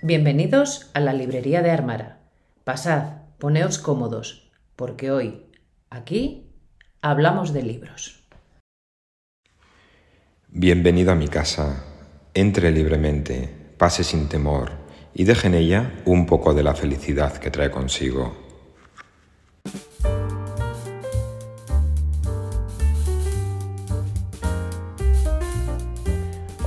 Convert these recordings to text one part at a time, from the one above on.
Bienvenidos a la librería de Armara. Pasad, poneos cómodos, porque hoy, aquí, hablamos de libros. Bienvenido a mi casa. Entre libremente, pase sin temor y deje en ella un poco de la felicidad que trae consigo.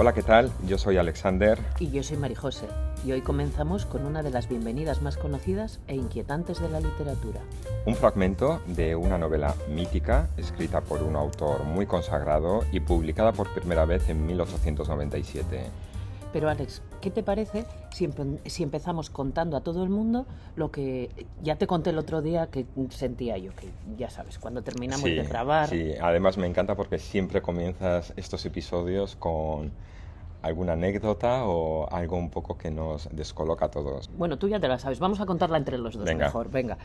Hola, ¿qué tal? Yo soy Alexander. Y yo soy Marijose. Y hoy comenzamos con una de las bienvenidas más conocidas e inquietantes de la literatura. Un fragmento de una novela mítica escrita por un autor muy consagrado y publicada por primera vez en 1897. Pero Alex, ¿qué te parece si, empezamos contando a todo el mundo lo que ya te conté el otro día que sentía yo, que ya sabes, cuando terminamos de grabar... Sí, además me encanta porque siempre comienzas estos episodios con alguna anécdota o algo un poco que nos descoloca a todos. Bueno, tú ya te la sabes, vamos a contarla entre los dos mejor. Venga,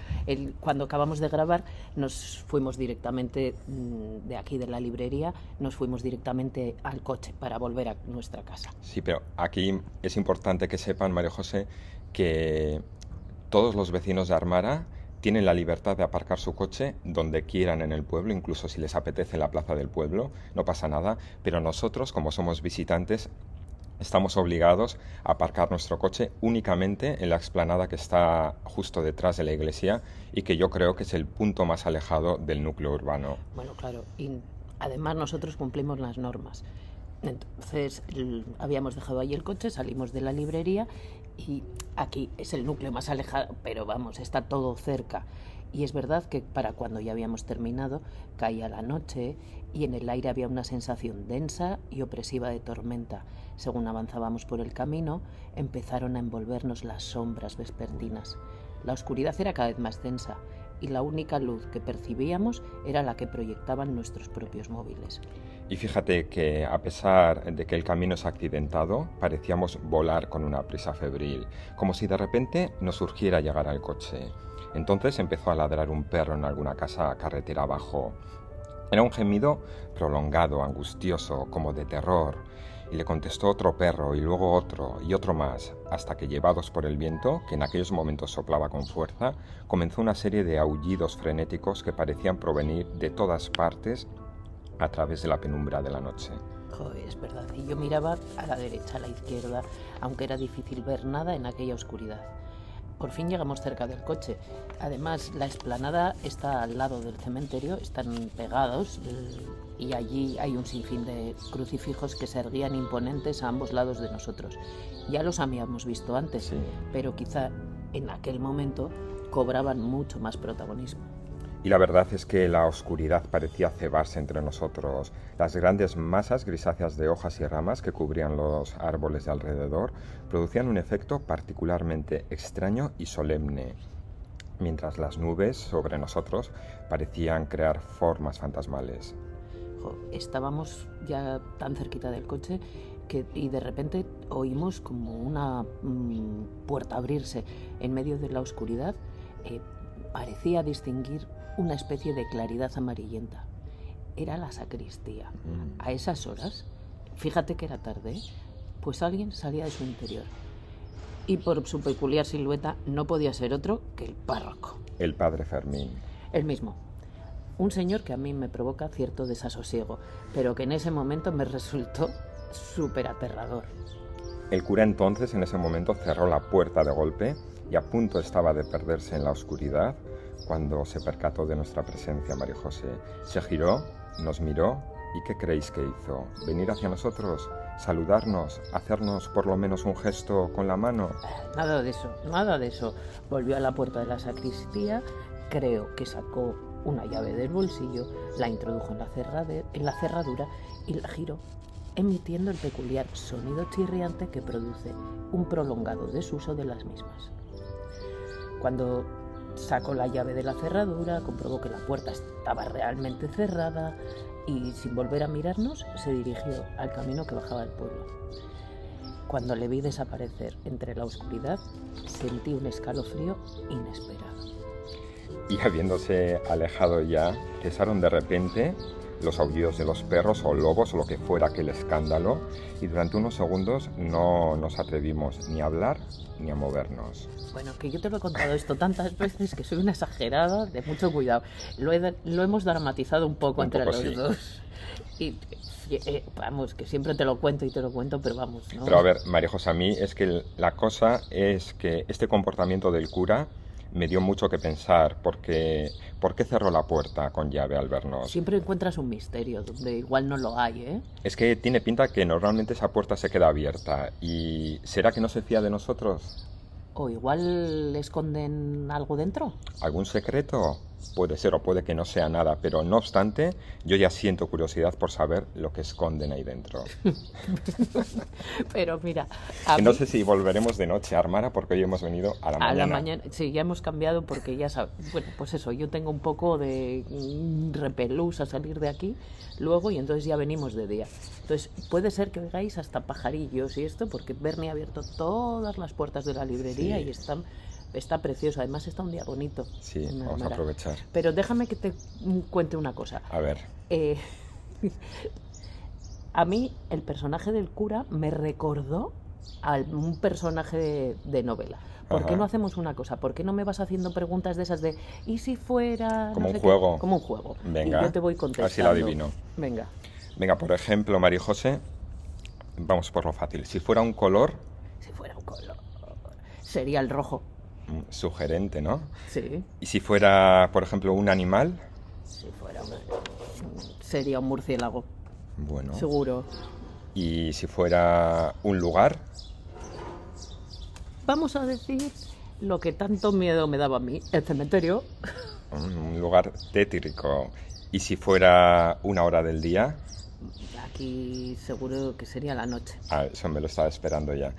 cuando acabamos de grabar nos fuimos directamente mm, de aquí de la librería, nos fuimos directamente al coche para volver a nuestra casa. Sí, pero aquí es importante que sepan, Mario José, que todos los vecinos de Armara tienen la libertad de aparcar su coche donde quieran en el pueblo, incluso si les apetece la plaza del pueblo, no pasa nada, pero nosotros, como somos visitantes, estamos obligados a aparcar nuestro coche únicamente en la explanada que está justo detrás de la iglesia y que yo creo que es el punto más alejado del núcleo urbano. Bueno, claro, y además nosotros cumplimos las normas. Entonces habíamos dejado ahí el coche, salimos de la librería y aquí es el núcleo más alejado, pero vamos, está todo cerca. Y es verdad que para cuando ya habíamos terminado, caía la noche y en el aire había una sensación densa y opresiva de tormenta. Según avanzábamos por el camino, empezaron a envolvernos las sombras vespertinas. La oscuridad era cada vez más densa y la única luz que percibíamos era la que proyectaban nuestros propios móviles. Y fíjate que a pesar de que el camino es accidentado, parecíamos volar con una prisa febril, como si de repente nos surgiera llegar al coche. Entonces empezó a ladrar un perro en alguna casa carretera abajo. Era un gemido prolongado, angustioso, como de terror, y le contestó otro perro y luego otro y otro más, hasta que llevados por el viento, que en aquellos momentos soplaba con fuerza, comenzó una serie de aullidos frenéticos que parecían provenir de todas partes a través de la penumbra de la noche. es verdad. Y yo miraba a la derecha, a la izquierda, aunque era difícil ver nada en aquella oscuridad. Por fin llegamos cerca del coche. Además, la explanada está al lado del cementerio, están pegados eh, y allí hay un sinfín de crucifijos que se erguían imponentes a ambos lados de nosotros. Ya los habíamos visto antes, pero quizá en aquel momento cobraban mucho más protagonismo. Y la verdad es que la oscuridad parecía cebarse entre nosotros. Las grandes masas grisáceas de hojas y ramas que cubrían los árboles de alrededor producían un efecto particularmente extraño y solemne, mientras las nubes sobre nosotros parecían crear formas fantasmales. estábamos ya tan cerquita del coche que, y de repente oímos como una mm, puerta abrirse en medio de la oscuridad. Eh, parecía distinguir una especie de claridad amarillenta. Era la sacristía. Mm. A esas horas, fíjate que era tarde, pues alguien salía de su interior. Y por su peculiar silueta no podía ser otro que el párroco. El padre Fermín. El mismo. Un señor que a mí me provoca cierto desasosiego, pero que en ese momento me resultó súper aterrador. El cura entonces en ese momento cerró la puerta de golpe y a punto estaba de perderse en la oscuridad cuando se percató de nuestra presencia, María José. Se giró, nos miró y ¿qué creéis que hizo? ¿Venir hacia nosotros? ¿Saludarnos? ¿Hacernos por lo menos un gesto con la mano? Nada de eso, nada de eso. Volvió a la puerta de la sacristía, creo que sacó una llave del bolsillo, la introdujo en la, en la cerradura y la giró, emitiendo el peculiar sonido chirriante que produce un prolongado desuso de las mismas. Cuando Sacó la llave de la cerradura, comprobó que la puerta estaba realmente cerrada y sin volver a mirarnos se dirigió al camino que bajaba del pueblo. Cuando le vi desaparecer entre la oscuridad, sentí un escalofrío inesperado. Y habiéndose alejado ya, cesaron de repente los aullidos de los perros o lobos o lo que fuera aquel escándalo y durante unos segundos no nos atrevimos ni a hablar ni a movernos. Bueno, que yo te lo he contado esto tantas veces que soy una exagerada de mucho cuidado. Lo, lo hemos dramatizado un poco entre los dos. Y eh, vamos, que siempre te lo cuento y te lo cuento, pero vamos. Pero a ver, María José, a mí es que la cosa es que este comportamiento del cura me dio mucho que pensar porque ¿por qué cerró la puerta con llave al vernos? Siempre encuentras un misterio donde igual no lo hay, ¿eh? Es que tiene pinta que normalmente esa puerta se queda abierta y ¿será que no se fía de nosotros? O igual esconden algo dentro. ¿Algún secreto? Puede ser o puede que no sea nada, pero no obstante, yo ya siento curiosidad por saber lo que esconden ahí dentro. pero mira... No sé si volveremos de noche a Armara porque hoy hemos venido a la mañana. A la mañana, sí, ya hemos cambiado porque ya sabes... Bueno, pues eso, yo tengo un poco de repelús a salir de aquí luego y entonces ya venimos de día. Entonces puede ser que oigáis hasta pajarillos y esto porque Bernie ha abierto todas las puertas de la librería y están está precioso. Además está un día bonito. Sí, vamos a aprovechar. Pero déjame que te cuente una cosa. A ver. Eh, a mí el personaje del cura me recordó a un personaje de, novela. ¿Por qué no hacemos una cosa? ¿Por qué no me vas haciendo preguntas de esas de ¿y si fuera? Como un juego. Como un juego. Venga. Y yo te voy contestando. Así lo adivino. Venga. Venga, por ejemplo, María José, vamos por lo fácil. Si fuera un color. Si fuera un color. Sería el rojo. Sugerente, ¿no? Sí. ¿Y si fuera, por ejemplo, un animal? Si fuera un... Sería un murciélago. Bueno. Seguro. ¿Y si fuera un lugar? Vamos a decir lo que tanto miedo me daba a mí, el cementerio. Un lugar tétrico. ¿Y si fuera una hora del día? Aquí seguro que sería la noche. Ah, eso me lo estaba esperando ya.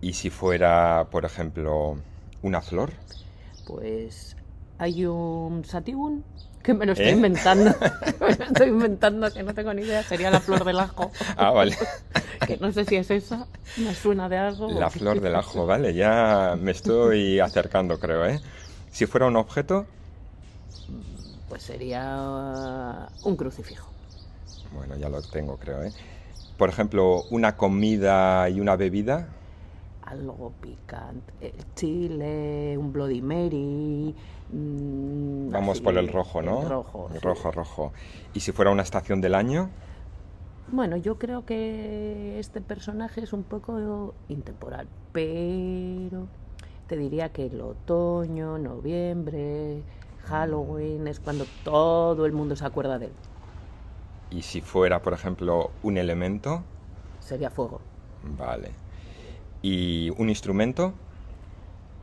¿Y si fuera, por ejemplo, una flor? Pues hay un sativum que me lo estoy ¿Eh? inventando. me lo estoy inventando, que no tengo ni idea. Sería la flor del ajo. Ah, vale. que no sé si es esa. Me suena de algo. La flor del ajo, vale. Ya me estoy acercando, creo, ¿eh? Si fuera un objeto. Pues sería un crucifijo. Bueno, ya lo tengo, creo, ¿eh? Por ejemplo, una comida y una bebida algo picante. Eh, chile, un Bloody Mary. Mm, Vamos por el rojo, ¿no? rojo. rojo, rojo. ¿Y si fuera una estación del año? Bueno, yo creo que este personaje es un poco intemporal, pero te diría que el otoño, noviembre, Halloween es cuando todo el mundo se acuerda de él. ¿Y si fuera, por ejemplo, un elemento? Sería fuego. Vale. ¿Y un instrumento?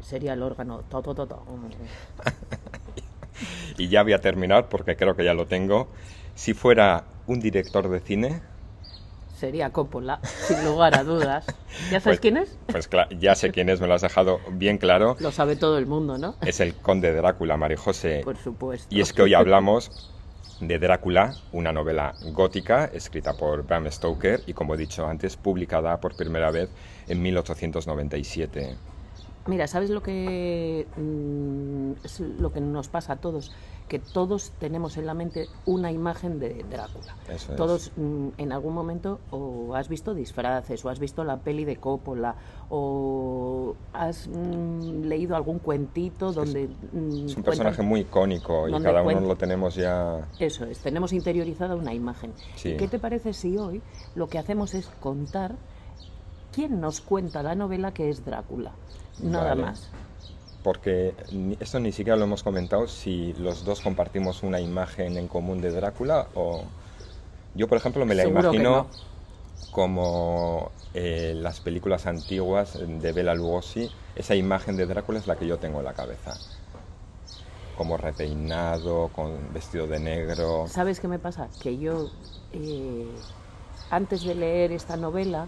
Sería el órgano. y ya voy a terminar porque creo que ya lo tengo. Si fuera un director de cine. Sería Coppola, sin lugar a dudas. ¿Ya sabes pues, quién es? Pues ya sé quién es, me lo has dejado bien claro. Lo sabe todo el mundo, ¿no? Es el conde Drácula, María José. Por supuesto. Y es que hoy hablamos de Drácula, una novela gótica escrita por Bram Stoker y, como he dicho antes, publicada por primera vez en 1897. Mira, ¿sabes lo que, mm, es lo que nos pasa a todos? Que todos tenemos en la mente una imagen de Drácula. todos mm, en algún momento o has visto disfraces, o has visto la peli de Coppola, o has mm, leído algún cuentito donde... Es, un personaje muy icónico y cada uno lo tenemos ya... Eso es, tenemos interiorizada una imagen. ¿Qué te parece si hoy lo que hacemos es contar quién nos cuenta la novela que es Drácula? Nada más. Porque esto ni siquiera lo hemos comentado si los dos compartimos una imagen en común de Drácula o... Yo, por ejemplo, me la imagino como eh, las películas antiguas de Bela Lugosi. Esa imagen de Drácula es la que yo tengo en la cabeza. Como repeinado, con vestido de negro. ¿Sabes qué me pasa? Que yo, eh, antes de leer esta novela,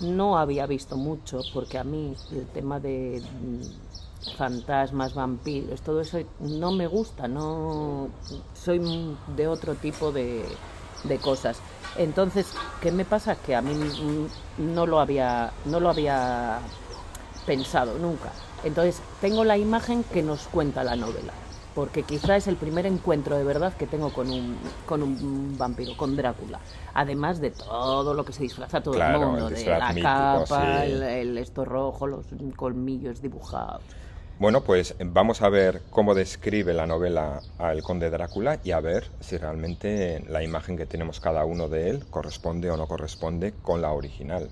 no había visto mucho porque a mí el tema de mm, fantasmas, vampiros, todo eso no me gusta, no soy de otro tipo de, de cosas. Entonces, ¿qué me pasa? Que a mí mm, no lo había, no lo había pensado nunca. Entonces, tengo la imagen que nos cuenta la novela. Porque quizá es el primer encuentro de verdad que tengo con un, con un vampiro, con Drácula. Además de todo lo que se disfraza todo Claro, el el mundo, de la mítico, capa, sí. el, el esto rojo, los colmillos dibujados. Bueno, pues vamos a ver cómo describe la novela al conde Drácula y a ver si realmente la imagen que tenemos cada uno de él corresponde o no corresponde con la original.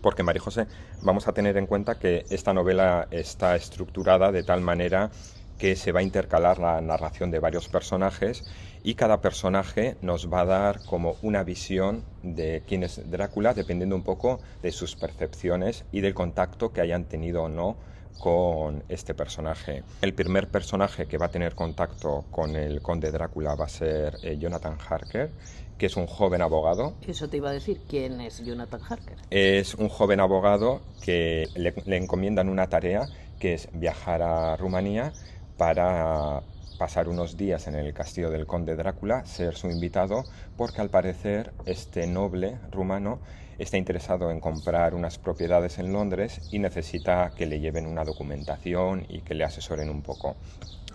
Porque, María José, vamos a tener en cuenta que esta novela está estructurada de tal manera que se va a intercalar la narración de varios personajes y cada personaje nos va a dar como una visión de quién es Drácula dependiendo un poco de sus percepciones y del contacto que hayan tenido o no con este personaje. El primer personaje que va a tener contacto con el conde Drácula va a ser eh, Jonathan Harker, que es un joven abogado. Eso te iba a decir, ¿quién es Jonathan Harker? Es un joven abogado que le, le encomiendan una tarea que es viajar a Rumanía para pasar unos días en el castillo del conde Drácula, ser su invitado, porque al parecer este noble rumano está interesado en comprar unas propiedades en Londres y necesita que le lleven una documentación y que le asesoren un poco.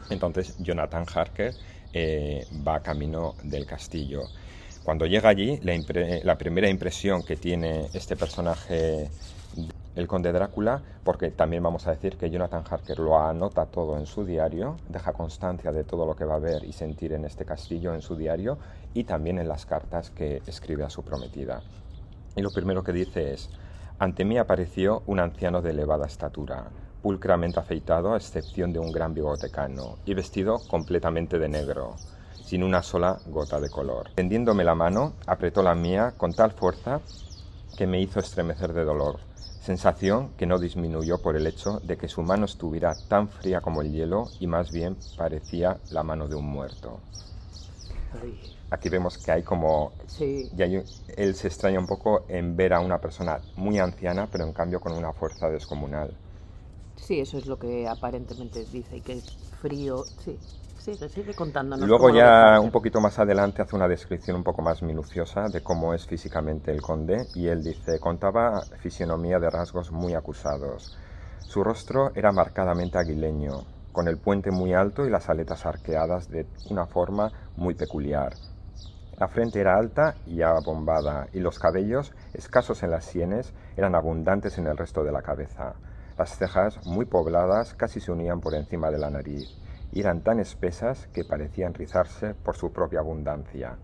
Entonces Jonathan Harker eh, va camino del castillo. Cuando llega allí, la, primera impresión que tiene este personaje el conde Drácula, porque también vamos a decir que Jonathan Harker lo anota todo en su diario, deja constancia de todo lo que va a ver y sentir en este castillo en su diario y también en las cartas que escribe a su prometida. Y lo primero que dice es, ante mí apareció un anciano de elevada estatura, pulcramente afeitado a excepción de un gran bigote cano y vestido completamente de negro, sin una sola gota de color. Tendiéndome la mano, apretó la mía con tal fuerza que me hizo estremecer de dolor, sensación que no disminuyó por el hecho de que su mano estuviera tan fría como el hielo y más bien parecía la mano de un muerto. Aquí vemos que hay como... sí, y hay- él se extraña un poco en ver a una persona muy anciana, pero en cambio con una fuerza descomunal. sí, eso es lo que aparentemente dice, y que es frío. Sí, sigue contándonos. Luego ya un poquito más adelante hace una descripción un poco más minuciosa de cómo es físicamente el conde y él dice, contaba fisionomía de rasgos muy acusados. Su rostro era marcadamente aguileño, con el puente muy alto y las aletas arqueadas de una forma muy peculiar. La frente era alta y abombada y los cabellos, escasos en las sienes, eran abundantes en el resto de la cabeza. Las cejas, muy pobladas, casi se unían por encima de la nariz eran tan espesas que parecían rizarse por su propia abundancia.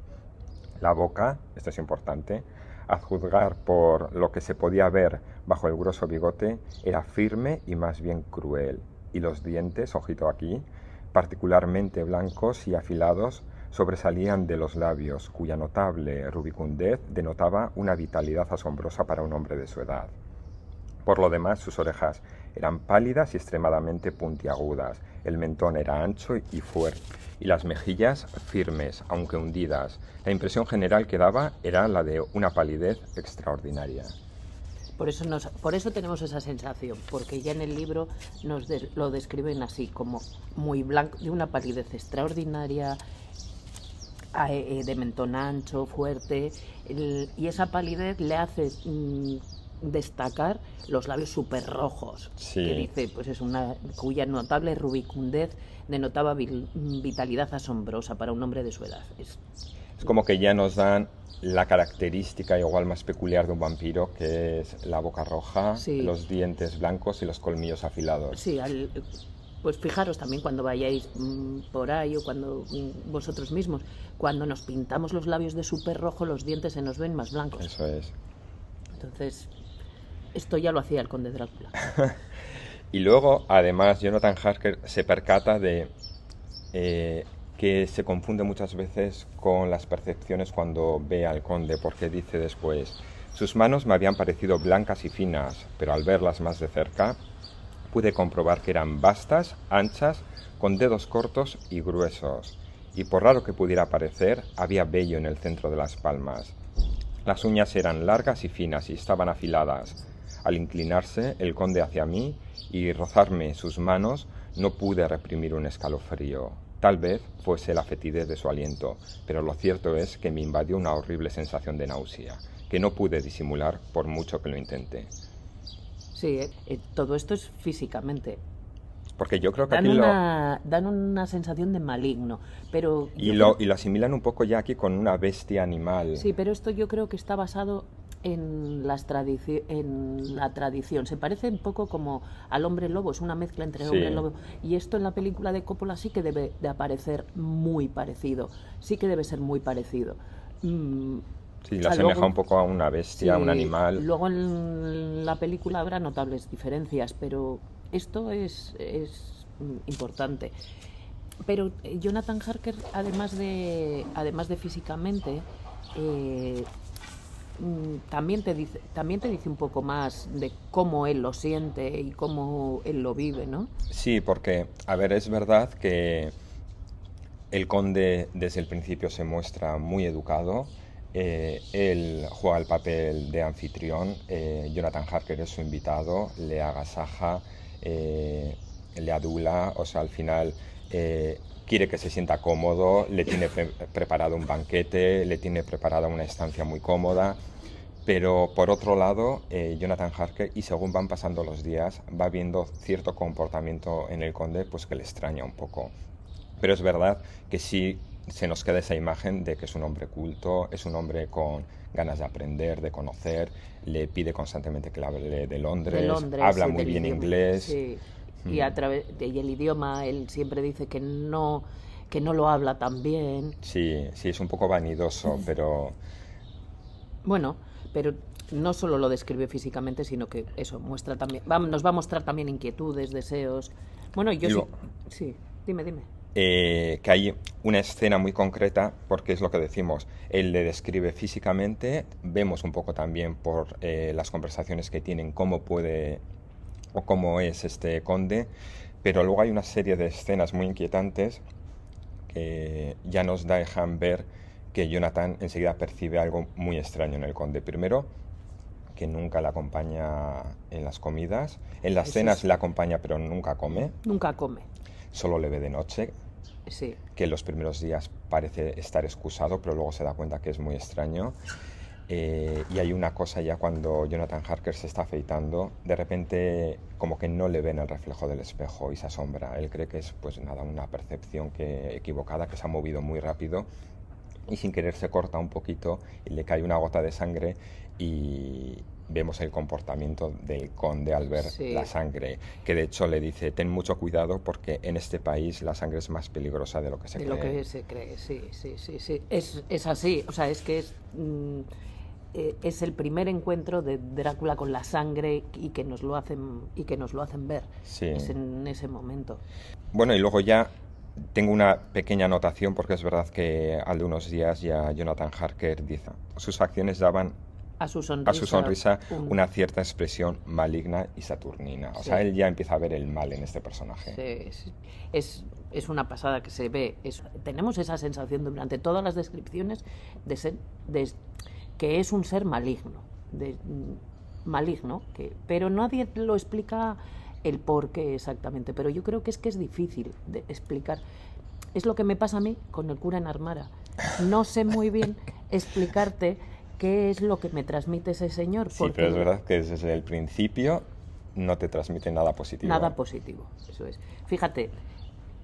La boca, esto es importante, a juzgar por lo que se podía ver bajo el grueso bigote, era firme y más bien cruel, y los dientes, ojito aquí, particularmente blancos y afilados, sobresalían de los labios, cuya notable rubicundez denotaba una vitalidad asombrosa para un hombre de su edad. Por lo demás, sus orejas eran pálidas y extremadamente puntiagudas, el mentón era ancho y fuerte, y las mejillas firmes, aunque hundidas. La impresión general que daba era la de una palidez extraordinaria. Por eso, nos, por eso tenemos esa sensación, porque ya en el libro nos lo describen así, como muy blanco, de una palidez extraordinaria, eh, de mentón ancho, fuerte, y esa palidez le hace mm, destacar los labios súper rojos, Sí. que dice, pues es una cuya notable rubicundez denotaba vitalidad asombrosa para un hombre de su edad. Es- Es como que ya nos dan la característica igual más peculiar de un vampiro, que es la boca roja, Sí. los dientes blancos y los colmillos afilados. Sí, al- pues fijaros también cuando vayáis mm, por ahí o cuando mm, vosotros mismos, cuando nos pintamos los labios de súper rojo, los dientes se nos ven más blancos. Eso es. Entonces, esto ya lo hacía el conde Drácula. Y luego, además, Jonathan Harker se percata de eh, que se confunde muchas veces con las percepciones cuando ve al conde, porque dice después, sus manos me habían parecido blancas y finas, pero al verlas más de cerca pude comprobar que eran vastas, anchas, con dedos cortos y gruesos, y por raro que pudiera parecer, había vello en el centro de las palmas. Las uñas eran largas y finas y estaban afiladas. Al inclinarse el conde hacia mí y rozarme sus manos, no pude reprimir un escalofrío. Tal vez fuese la fetidez de su aliento, pero lo cierto es que me invadió una horrible sensación de náusea, que no pude disimular por mucho que lo intenté. Sí, eh, eh, todo esto es físicamente. Porque yo creo que dan aquí lo... una, dan una sensación de maligno. Pero Y lo, creo- y lo asimilan un poco ya aquí con una bestia animal. Sí, pero esto yo creo que está basado en, las tradici- en la tradición. Se parece un poco como al hombre lobo, es una mezcla entre Sí. hombre lobo. Y esto en la película de Coppola sí que debe de aparecer muy parecido. Sí que debe ser muy parecido. Mm, Sí, o sea, asemeja luego- un poco a una bestia, a un animal. Luego en la película habrá notables diferencias, pero esto es, es importante. Pero eh, Jonathan Harker, además de, además de físicamente, eh, también, te dice, también te dice un poco más de cómo él lo siente y cómo él lo vive, ¿no? Sí, porque, a ver, es verdad que el conde desde el principio se muestra muy educado. eh, él juega el papel de anfitrión. eh, Jonathan Harker es su invitado, le agasaja, eh, le adula, o sea, al final eh, quiere que se sienta cómodo, le tiene pre- preparado un banquete, le tiene preparada una estancia muy cómoda. Pero por otro lado, eh, Jonathan Harker, y según van pasando los días, va viendo cierto comportamiento en el conde pues que le extraña un poco. Pero es verdad que sí se nos queda esa imagen de que es un hombre culto, es un hombre con ganas de aprender, de conocer, le pide constantemente que le hable de Londres, de Londres, habla sí, muy bien idioma. inglés. Sí. Y a través de y el idioma, él siempre dice que no, que no lo habla tan bien. Sí, sí, es un poco vanidoso, pero Bueno, pero no solo lo describe físicamente, sino que eso muestra también, va- nos va a mostrar también inquietudes, deseos. Bueno, yo sí, sí, dime, dime. eh, que hay una escena muy concreta, porque es lo que decimos, él le describe físicamente, vemos un poco también por eh, las conversaciones que tienen cómo puede o cómo es este conde, pero luego hay una serie de escenas muy inquietantes que ya nos dejan ver que Jonathan enseguida percibe algo muy extraño en el conde. Primero, que nunca le acompaña en las comidas, en las Eso cenas es- le acompaña pero nunca come, Nunca come. solo le ve de noche, Sí, que en los primeros días parece estar excusado, pero luego se da cuenta que es muy extraño. Eh, y hay una cosa ya cuando Jonathan Harker se está afeitando, de repente como que no le ve en el reflejo del espejo y se asombra. Él cree que es pues nada, una percepción que, equivocada, que se ha movido muy rápido y sin querer se corta un poquito y le cae una gota de sangre y vemos el comportamiento del conde al ver Sí. la sangre, que de hecho le dice, ten mucho cuidado porque en este país la sangre es más peligrosa de lo que se de cree. lo que se cree, sí, sí, sí, sí. Es, es así, o sea, es que es, mm, eh, es el primer encuentro de Drácula con la sangre y que nos lo hacen, y que nos lo hacen ver. Sí. Es en ese momento. Bueno, y luego ya tengo una pequeña anotación porque es verdad que al de unos días ya Jonathan Harker dice, sus acciones daban A su sonrisa. a su sonrisa un- una cierta expresión maligna y saturnina. O sea, él ya empieza a ver el mal en este personaje. Sí, es, es, es una pasada que se ve. Es- tenemos esa sensación durante todas las descripciones de ser, de, que es un ser maligno. De, maligno, que, pero nadie lo explica el por qué exactamente. Pero yo creo que es que es difícil de explicar. Es lo que me pasa a mí con el cura en Armara. No sé muy bien explicarte qué es lo que me transmite ese señor. Sí, pero es verdad que desde el principio no te transmite nada positivo. Nada positivo, eso es. Fíjate,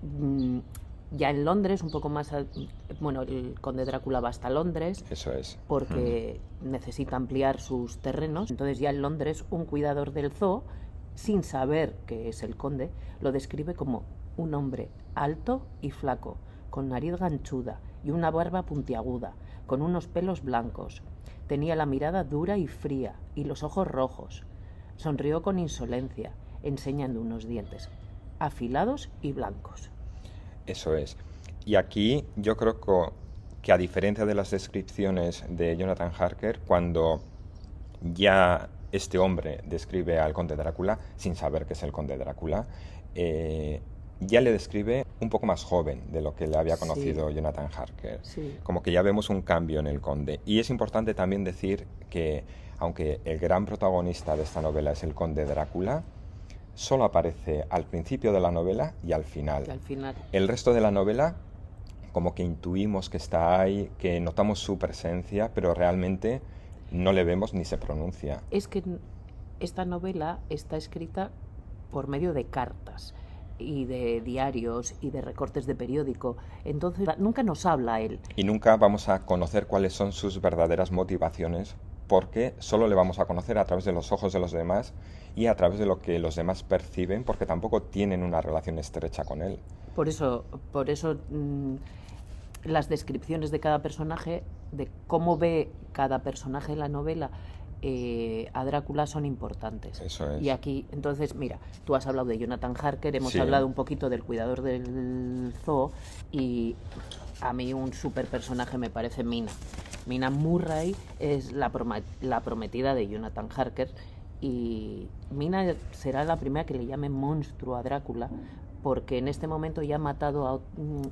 mm, ya en Londres, un poco más... al- Bueno, el conde Drácula va hasta Londres Eso es. porque necesita ampliar sus terrenos. Entonces ya en Londres un cuidador del zoo, sin saber que es el conde, lo describe como un hombre alto y flaco, con nariz ganchuda y una barba puntiaguda, con unos pelos blancos. Tenía la mirada dura y fría y los ojos rojos. Sonrió con insolencia, enseñando unos dientes afilados y blancos. Eso es. Y aquí yo creo co- que a diferencia de las descripciones de Jonathan Harker, cuando ya este hombre describe al conde Drácula, sin saber que es el conde Drácula, eh, ya le describe un poco más joven de lo que le había Sí. conocido Jonathan Harker. Sí. Como que ya vemos un cambio en el conde. Y es importante también decir que, aunque el gran protagonista de esta novela es el conde Drácula, solo aparece al principio de la novela y al final. Y al final. El resto de la novela, como que intuimos que está ahí, que notamos su presencia, pero realmente no le vemos ni se pronuncia. Es que esta novela está escrita por medio de cartas. y de diarios y de recortes de periódico. Entonces, nunca nos habla él. Y nunca vamos a conocer cuáles son sus verdaderas motivaciones porque solo le vamos a conocer a través de los ojos de los demás y a través de lo que los demás perciben, porque tampoco tienen una relación estrecha con él. Por eso, por eso mm, las descripciones de cada personaje, de cómo ve cada personaje en la novela eh, a Drácula son importantes. Eso es. Y aquí, entonces, mira, tú has hablado de Jonathan Harker, hemos hablado un poquito del cuidador del zoo y a mí un super personaje me parece Mina. Mina Murray es la, la prometida de Jonathan Harker y Mina será la primera que le llame monstruo a Drácula porque en este momento ya ha matado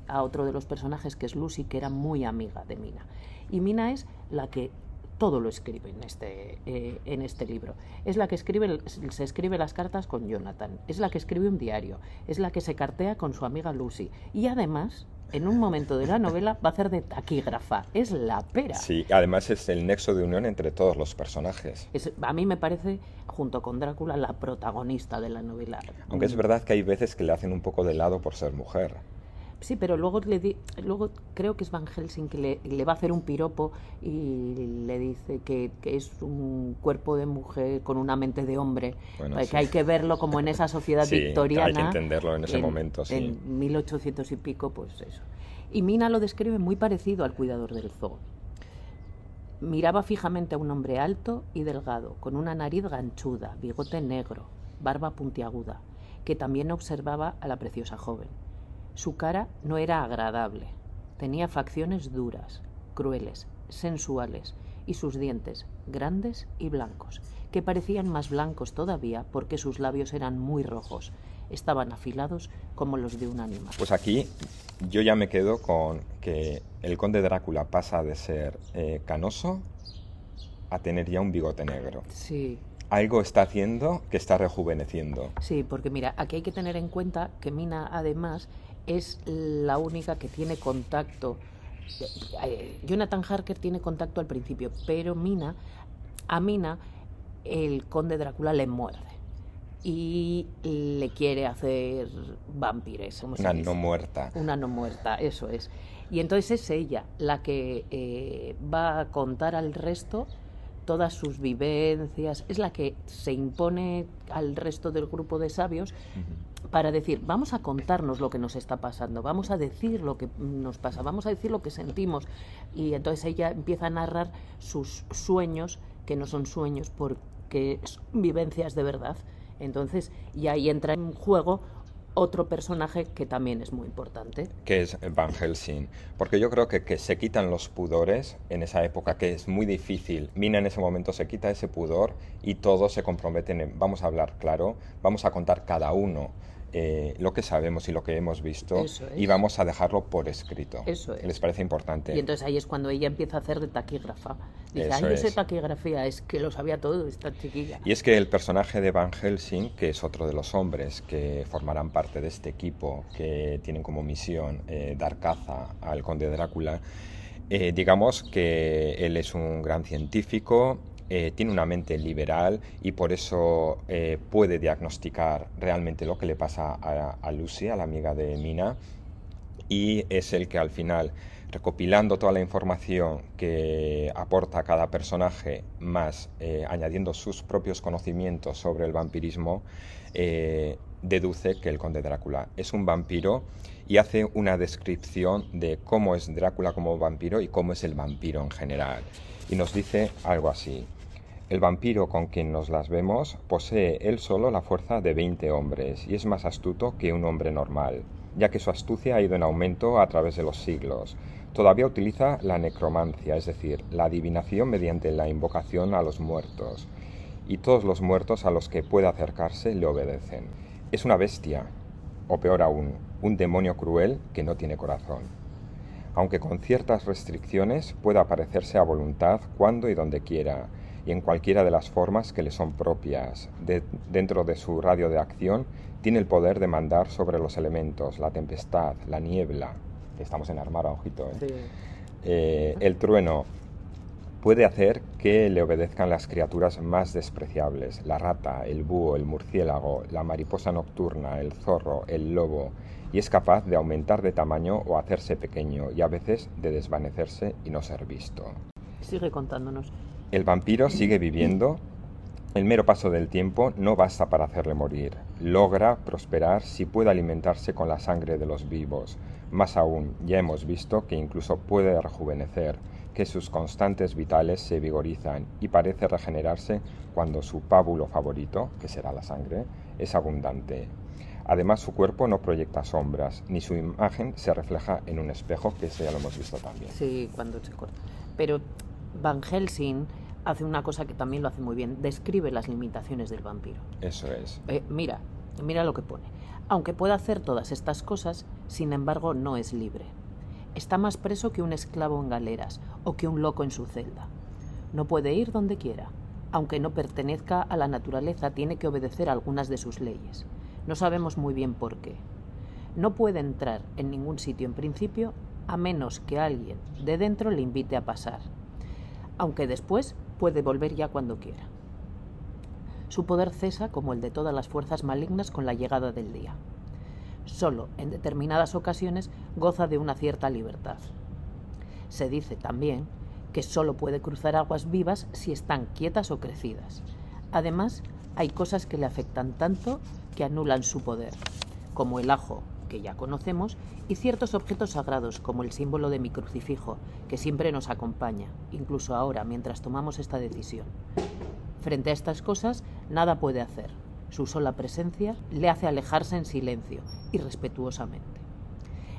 a, otro de los personajes que es Lucy, que era muy amiga de Mina. Y Mina es la que todo lo escribe en este, eh, en este libro. Es la que escribe, se escribe las cartas con Jonathan, es la que escribe un diario, es la que se cartea con su amiga Lucy. Y además en un momento de la novela va a hacer de taquígrafa. Es la pera. Sí, además es el nexo de unión entre todos los personajes. a mí me parece, junto con Drácula, la protagonista de la novela. Aunque es verdad que hay veces que le hacen un poco de lado por ser mujer. Sí, pero luego, le luego creo que es Van Helsing que le, va a hacer un piropo y le dice que, es un cuerpo de mujer con una mente de hombre, que hay que verlo como en esa sociedad sí, victoriana. Hay que entenderlo en ese momento, sí. En 1800 y pico, pues eso. Y Mina lo describe muy parecido al cuidador del zoo. Miraba fijamente a un hombre alto y delgado, con una nariz ganchuda, bigote negro, barba puntiaguda, que también observaba a la preciosa joven. Su cara no era agradable. Tenía facciones duras, crueles, sensuales, y sus dientes, grandes y blancos, que parecían más blancos todavía porque sus labios eran muy rojos. Estaban afilados como los de un animal. Pues aquí yo ya me quedo con que el conde Drácula pasa de ser eh, canoso a tener ya un bigote negro. Sí, algo está haciendo que está rejuveneciendo. Sí, porque mira, aquí hay que tener en cuenta que Mina además es la única que tiene contacto. Eh, Jonathan Harker tiene contacto al principio, pero Mina, a Mina, el conde Drácula le muerde y le quiere hacer vampires. Una no muerta. Una no muerta, eso es. Y entonces es ella la que eh, va a contar al resto todas sus vivencias, es la que se impone al resto del grupo de sabios para decir, vamos a contarnos lo que nos está pasando, vamos a decir lo que nos pasa, vamos a decir lo que sentimos. Y entonces ella empieza a narrar sus sueños, que no son sueños porque son vivencias de verdad. Entonces, y ahí entra en juego otro personaje que también es muy importante. Que es Van. Porque yo creo que, que se quitan los pudores en esa época, que es muy difícil. Mina en ese momento se quita ese pudor y todos se comprometen en, vamos a hablar claro, vamos a contar cada uno eh, lo que sabemos y lo que hemos visto y vamos a dejarlo por escrito. Eso ¿Les parece importante? Y entonces ahí es cuando ella empieza a hacer de taquígrafa. Dice, ay, esa taquigrafía, es que lo sabía todo esta chiquilla. Y es que el personaje de Van Helsing, que es otro de los hombres que formarán parte de este equipo, que tienen como misión eh, dar caza al conde Drácula, eh, digamos que él es un gran científico, eh, tiene una mente liberal y por eso eh, puede diagnosticar realmente lo que le pasa a, Lucy, a la amiga de Mina, y es el que al final, recopilando toda la información que aporta cada personaje, más eh, añadiendo sus propios conocimientos sobre el vampirismo, deduce que el conde Drácula es un vampiro y hace una descripción de cómo es Drácula como vampiro y cómo es el vampiro en general. Y nos dice algo así. El vampiro con quien nos las vemos posee él solo la fuerza de 20 hombres y es más astuto que un hombre normal, ya que su astucia ha ido en aumento a través de los siglos. Todavía utiliza la necromancia, es decir, la adivinación mediante la invocación a los muertos, y todos los muertos a los que pueda acercarse le obedecen. Es una bestia, o peor aún, un demonio cruel que no tiene corazón. Aunque con ciertas restricciones pueda aparecerse a voluntad cuando y donde quiera, y en cualquiera de las formas que le son propias. dentro de su radio de acción tiene el poder de mandar sobre los elementos, la tempestad, la niebla, estamos en armar ojito, ¿eh? Eh, el trueno, puede hacer que le obedezcan las criaturas más despreciables, la rata, el búho, el murciélago, la mariposa nocturna, el zorro, el lobo, y es capaz de aumentar de tamaño o hacerse pequeño y a veces de desvanecerse y no ser visto. Sigue contándonos. El vampiro sigue viviendo. El mero paso del tiempo no basta para hacerle morir. Logra prosperar si puede alimentarse con la sangre de los vivos. Más aún, ya hemos visto que incluso puede rejuvenecer, que sus constantes vitales se vigorizan y parece regenerarse cuando su pábulo favorito, que será la sangre, es abundante. Además, su cuerpo no proyecta sombras, ni su imagen se refleja en un espejo, que eso ya lo hemos visto también. Sí, cuando se corta. Pero Van Helsing hace una cosa que también lo hace muy bien, describe las limitaciones del vampiro. Eso es. Eh, mira, mira lo que pone. Aunque pueda hacer todas estas cosas, sin embargo no es libre. Está más preso que un esclavo en galeras o que un loco en su celda. No puede ir donde quiera. Aunque no pertenezca a la naturaleza, tiene que obedecer algunas de sus leyes. No sabemos muy bien por qué. No puede entrar en ningún sitio en principio a menos que alguien de dentro le invite a pasar, aunque después puede volver ya cuando quiera. Su poder cesa como el de todas las fuerzas malignas con la llegada del día. Solo en determinadas ocasiones goza de una cierta libertad. Se dice también que solo puede cruzar aguas vivas si están quietas o crecidas. Además, hay cosas que le afectan tanto que anulan su poder, como el ajo, que ya conocemos, y ciertos objetos sagrados, como el símbolo de mi crucifijo, que siempre nos acompaña, incluso ahora, mientras tomamos esta decisión. Frente a estas cosas, nada puede hacer. Su sola presencia le hace alejarse en silencio y respetuosamente.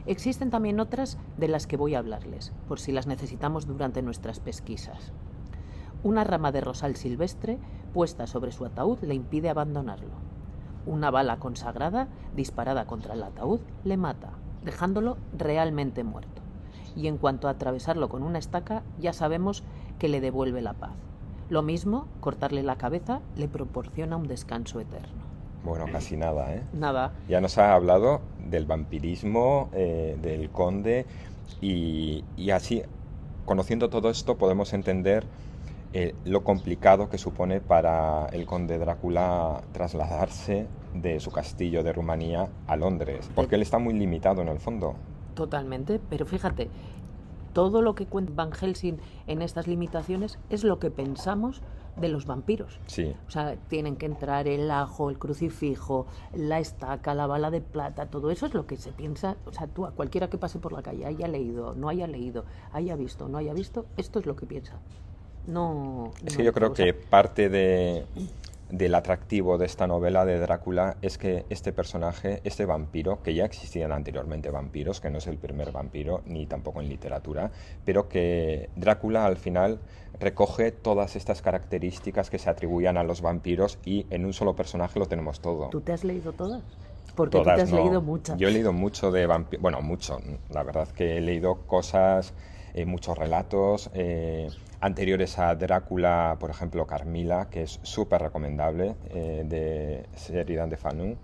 Existen también otras de las que voy a hablarles, por si las necesitamos durante nuestras pesquisas. Una rama de rosal silvestre puesta sobre su ataúd le impide abandonarlo. Una bala consagrada disparada contra el ataúd le mata, dejándolo realmente muerto. Y en cuanto a atravesarlo con una estaca, ya sabemos que le devuelve la paz. Lo mismo, cortarle la cabeza le proporciona un descanso eterno. Bueno, casi nada, ¿eh? Nada. Ya nos ha hablado del vampirismo, eh, del conde, y, y así, conociendo todo esto, podemos entender eh, lo complicado que supone para el conde Drácula trasladarse de su castillo de Rumanía a Londres, porque él está muy limitado en el fondo. Totalmente, pero fíjate, todo lo que cuenta Van Helsing en estas limitaciones es lo que pensamos de los vampiros. Sí. O sea, tienen que entrar el ajo, el crucifijo, la estaca, la bala de plata, todo eso es lo que se piensa. O sea, tú a cualquiera que pase por la calle, haya leído, no haya leído, haya visto, no haya visto, esto es lo que piensa. No. Es no que yo creo que parte de, del atractivo de esta novela de Drácula es que este personaje, este vampiro, que ya existían anteriormente vampiros, que no es el primer vampiro, ni tampoco en literatura, pero que Drácula al final recoge todas estas características que se atribuían a los vampiros y en un solo personaje lo tenemos todo. ¿Tú te has leído todas? Porque tú te has no. leído muchas. Yo he leído mucho de vampiros, bueno, mucho, la verdad que he leído cosas, eh, muchos relatos eh, anteriores a Drácula, por ejemplo, Carmila, que es súper recomendable, eh, de Sheridan de Fanu,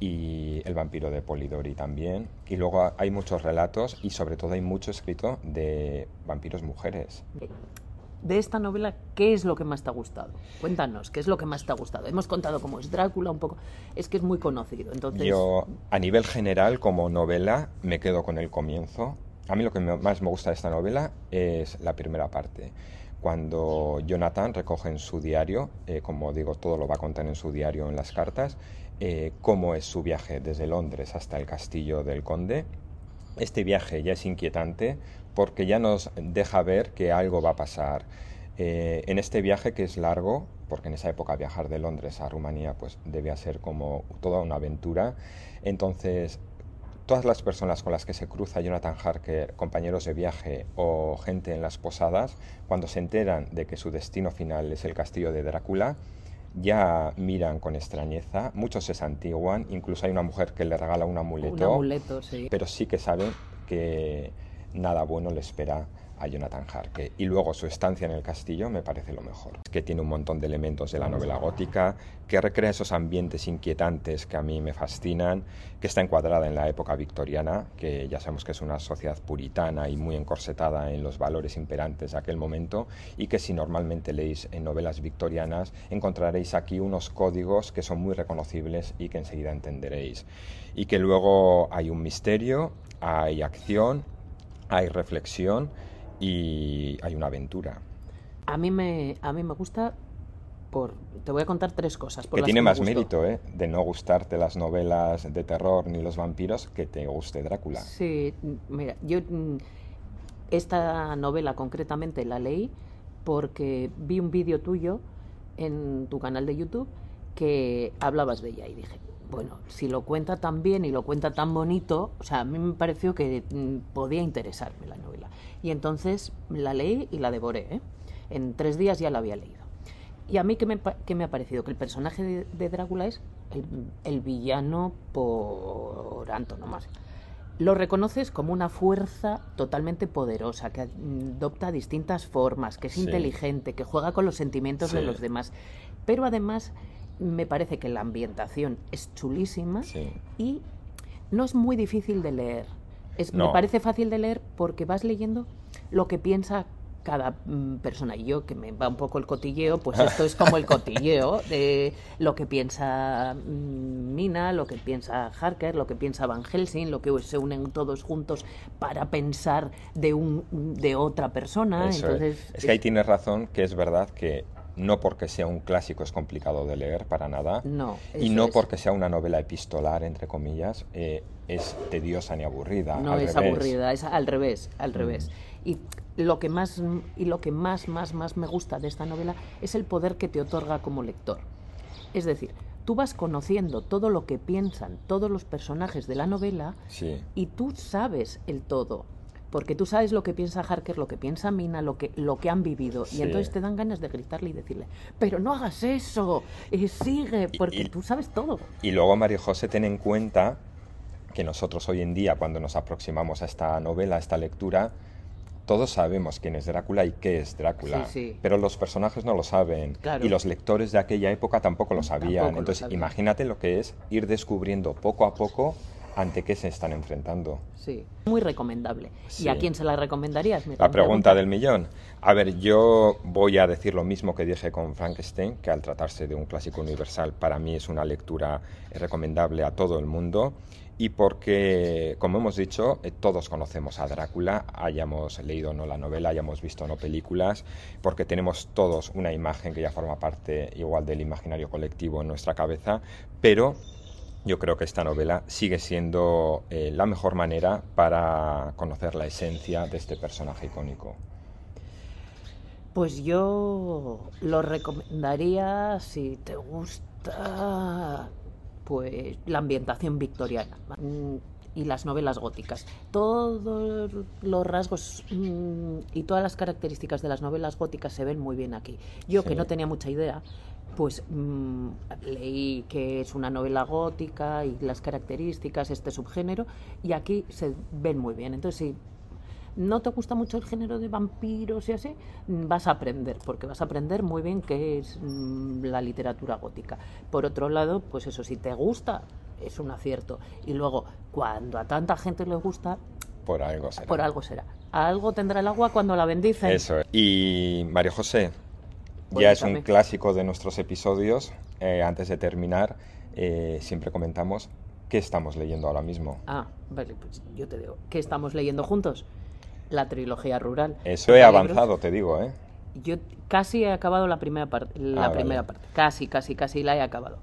y El vampiro de Polidori también. Y luego hay muchos relatos y sobre todo hay mucho escrito de vampiros mujeres. De esta novela, ¿qué es lo que más te ha gustado? Cuéntanos, ¿qué es lo que más te ha gustado? Hemos contado cómo es Drácula un poco. Es que es muy conocido. Entonces, Yo, a nivel general, como novela, me quedo con el comienzo. A mí lo que más me gusta de esta novela es la primera parte. Cuando Jonathan recoge en su diario, eh, como digo, todo lo va a contar en su diario en las cartas, eh, cómo es su viaje desde Londres hasta el castillo del conde. Este viaje ya es inquietante porque ya nos deja ver que algo va a pasar. Eh, en este viaje que es largo, porque en esa época viajar de Londres a Rumanía pues debía ser como toda una aventura, entonces todas las personas con las que se cruza Jonathan Harker, compañeros de viaje o gente en las posadas, cuando se enteran de que su destino final es el castillo de Drácula, ya miran con extrañeza, muchos se santiguan, incluso hay una mujer que le regala un amuleto, un amuleto, sí. pero sí que saben que nada bueno le espera a Jonathan Harker. Y luego su estancia en el castillo me parece lo mejor. Que tiene un montón de elementos de la novela gótica, que recrea esos ambientes inquietantes que a mí me fascinan, que está encuadrada en la época victoriana, que ya sabemos que es una sociedad puritana y muy encorsetada en los valores imperantes de aquel momento, y que si normalmente leéis en novelas victorianas, encontraréis aquí unos códigos que son muy reconocibles y que enseguida entenderéis. Y que luego hay un misterio, hay acción, hay reflexión y hay una aventura. A mí me, a mí me gusta por... Te voy a contar tres cosas. que tiene más mérito, ¿eh? De no gustarte las novelas de terror ni los vampiros que te guste Drácula. Sí, mira, yo mm, esta novela concretamente la leí porque vi un vídeo tuyo en tu canal de YouTube que hablabas de ella y dije, bueno, si lo cuenta tan bien y lo cuenta tan bonito, o sea, a mí me pareció que mm, podía interesarme la novela. Y entonces la leí y la devoré. ¿eh? En tres días ya la había leído. Y a mí, ¿qué me, me ha parecido? Que el personaje de, Drácula es el, villano por antonomasia. Lo reconoces como una fuerza totalmente poderosa, que adopta distintas formas, que es inteligente, que juega con los sentimientos de los demás. Pero además me parece que la ambientación es chulísima y no es muy difícil de leer. Es, Me parece fácil de leer porque vas leyendo lo que piensa cada mm, persona. Y yo, que me va un poco el cotilleo, pues esto es como el cotilleo de lo que piensa mm, Mina, lo que piensa Harker, lo que piensa Van Helsing, lo que se unen todos juntos para pensar de, un, de otra persona. Entonces, es. que ahí tienes razón, que es verdad que no porque sea un clásico es complicado de leer para nada. No. Y no porque sea una novela epistolar, entre comillas, eh, es tediosa ni aburrida. No es aburrida, es al revés, al mm. revés. Y lo que más y lo que más más más me gusta de esta novela es el poder que te otorga como lector. Es decir, tú vas conociendo todo lo que piensan todos los personajes de la novela y tú sabes el todo porque tú sabes lo que piensa Harker, lo que piensa Mina, lo que, lo que han vivido. Y entonces te dan ganas de gritarle y decirle, pero no hagas eso, y sigue, porque tú sabes todo. Y luego, María José, ten en cuenta que nosotros hoy en día, cuando nos aproximamos a esta novela, a esta lectura, todos sabemos quién es Drácula y qué es Drácula, pero los personajes no lo saben y los lectores de aquella época tampoco lo sabían. Entonces, imagínate lo que es ir descubriendo poco a poco ante qué se están enfrentando. Sí, muy recomendable. ¿Y a quién se la recomendarías? La pregunta del millón. A ver, yo voy a decir lo mismo que dije con Frankenstein, que al tratarse de un clásico universal, para mí es una lectura recomendable a todo el mundo. Y porque, como hemos dicho, eh, todos conocemos a Drácula, hayamos leído no la novela, hayamos visto no películas, porque tenemos todos una imagen que ya forma parte igual del imaginario colectivo en nuestra cabeza, pero yo creo que esta novela sigue siendo eh, la mejor manera para conocer la esencia de este personaje icónico. Pues yo lo recomendaría si te gusta pues la ambientación victoriana mm, y las novelas góticas. Todos los rasgos mm, y todas las características de las novelas góticas se ven muy bien aquí. Yo que no tenía mucha idea, pues mm, leí que es una novela gótica y las características, este subgénero, y aquí se ven muy bien. Entonces, si no te gusta mucho el género de vampiros y así, vas a aprender, porque vas a aprender muy bien qué es mm, la literatura gótica. Por otro lado, pues eso, si te gusta, es un acierto. Y luego, cuando a tanta gente le gusta, por algo será. Por algo será. Algo tendrá el agua cuando la bendice. Eso. Y María José, ya es un clásico de nuestros episodios. Eh, antes de terminar, eh, siempre comentamos qué estamos leyendo ahora mismo. Ah, vale, pues yo te digo, ¿qué estamos leyendo juntos? La trilogía rural. Eso he avanzado, te digo, ¿eh? Yo casi he acabado la primera parte, la ah, primera parte, casi, casi, casi la he acabado.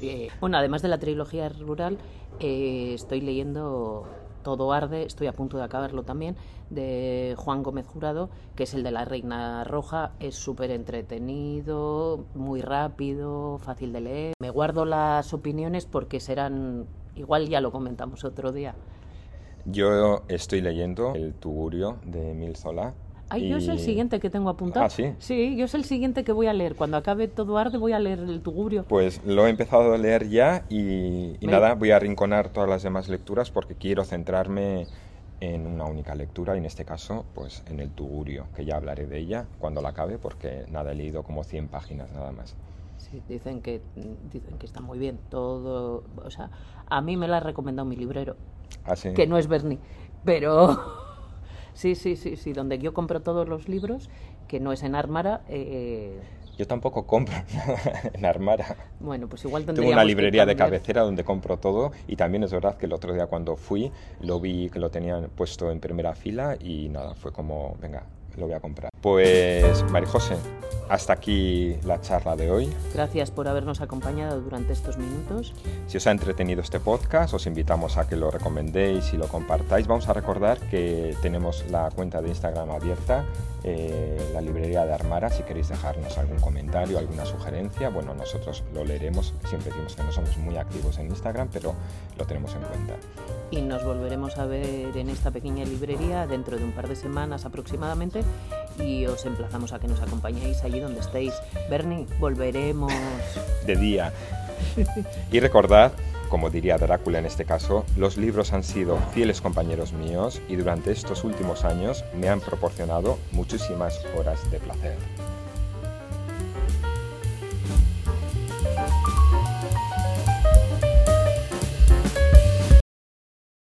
Eh, bueno, además de la trilogía rural, estoy leyendo todo arde, estoy a punto de acabarlo también, de Juan Gómez Jurado, que es el de la Reina Roja. Es súper entretenido, muy rápido, fácil de leer. Me guardo las opiniones porque serán, igual ya lo comentamos otro día. Yo estoy leyendo El Tugurio de Emil Zola Ay, yo es el siguiente que tengo apuntado. Ah, sí. Sí, yo es el siguiente que voy a leer. Cuando acabe todo arde voy a leer el Tugurio. Pues lo he empezado a leer ya y, nada, voy a arrinconar todas las demás lecturas porque quiero centrarme en una única lectura, y en este caso, pues en el Tugurio, que ya hablaré de ella cuando la acabe, porque nada, he leído como 100 páginas nada más. Sí, dicen que, dicen que está muy bien todo. O sea, a mí me la ha recomendado mi librero, Ah, sí. que no es Bernie, pero sí, sí, sí, sí, donde yo compro todos los libros, que no es en Armara. eh, Yo tampoco compro en Armara. bueno, pues igual Tengo una librería de cabecera donde compro todo y también es verdad que el otro día cuando fui lo vi que lo tenían puesto en primera fila y nada, fue como, venga, lo voy a comprar. Pues, María José, hasta aquí la charla de hoy. Gracias por habernos acompañado durante estos minutos. Si os ha entretenido este podcast, os invitamos a que lo recomendéis y lo compartáis. Vamos a recordar que tenemos la cuenta de Instagram abierta, eh, la librería de Armara, si queréis dejarnos algún comentario, alguna sugerencia. Bueno, nosotros lo leeremos. Siempre decimos que no somos muy activos en Instagram, pero lo tenemos en cuenta. Y nos volveremos a ver en esta pequeña librería dentro de un par de semanas aproximadamente. Y os emplazamos a que nos acompañéis donde estéis. Bernie, volveremos. de día. Y recordad, como diría Drácula en este caso, los libros han sido fieles compañeros míos y durante estos últimos años me han proporcionado muchísimas horas de placer.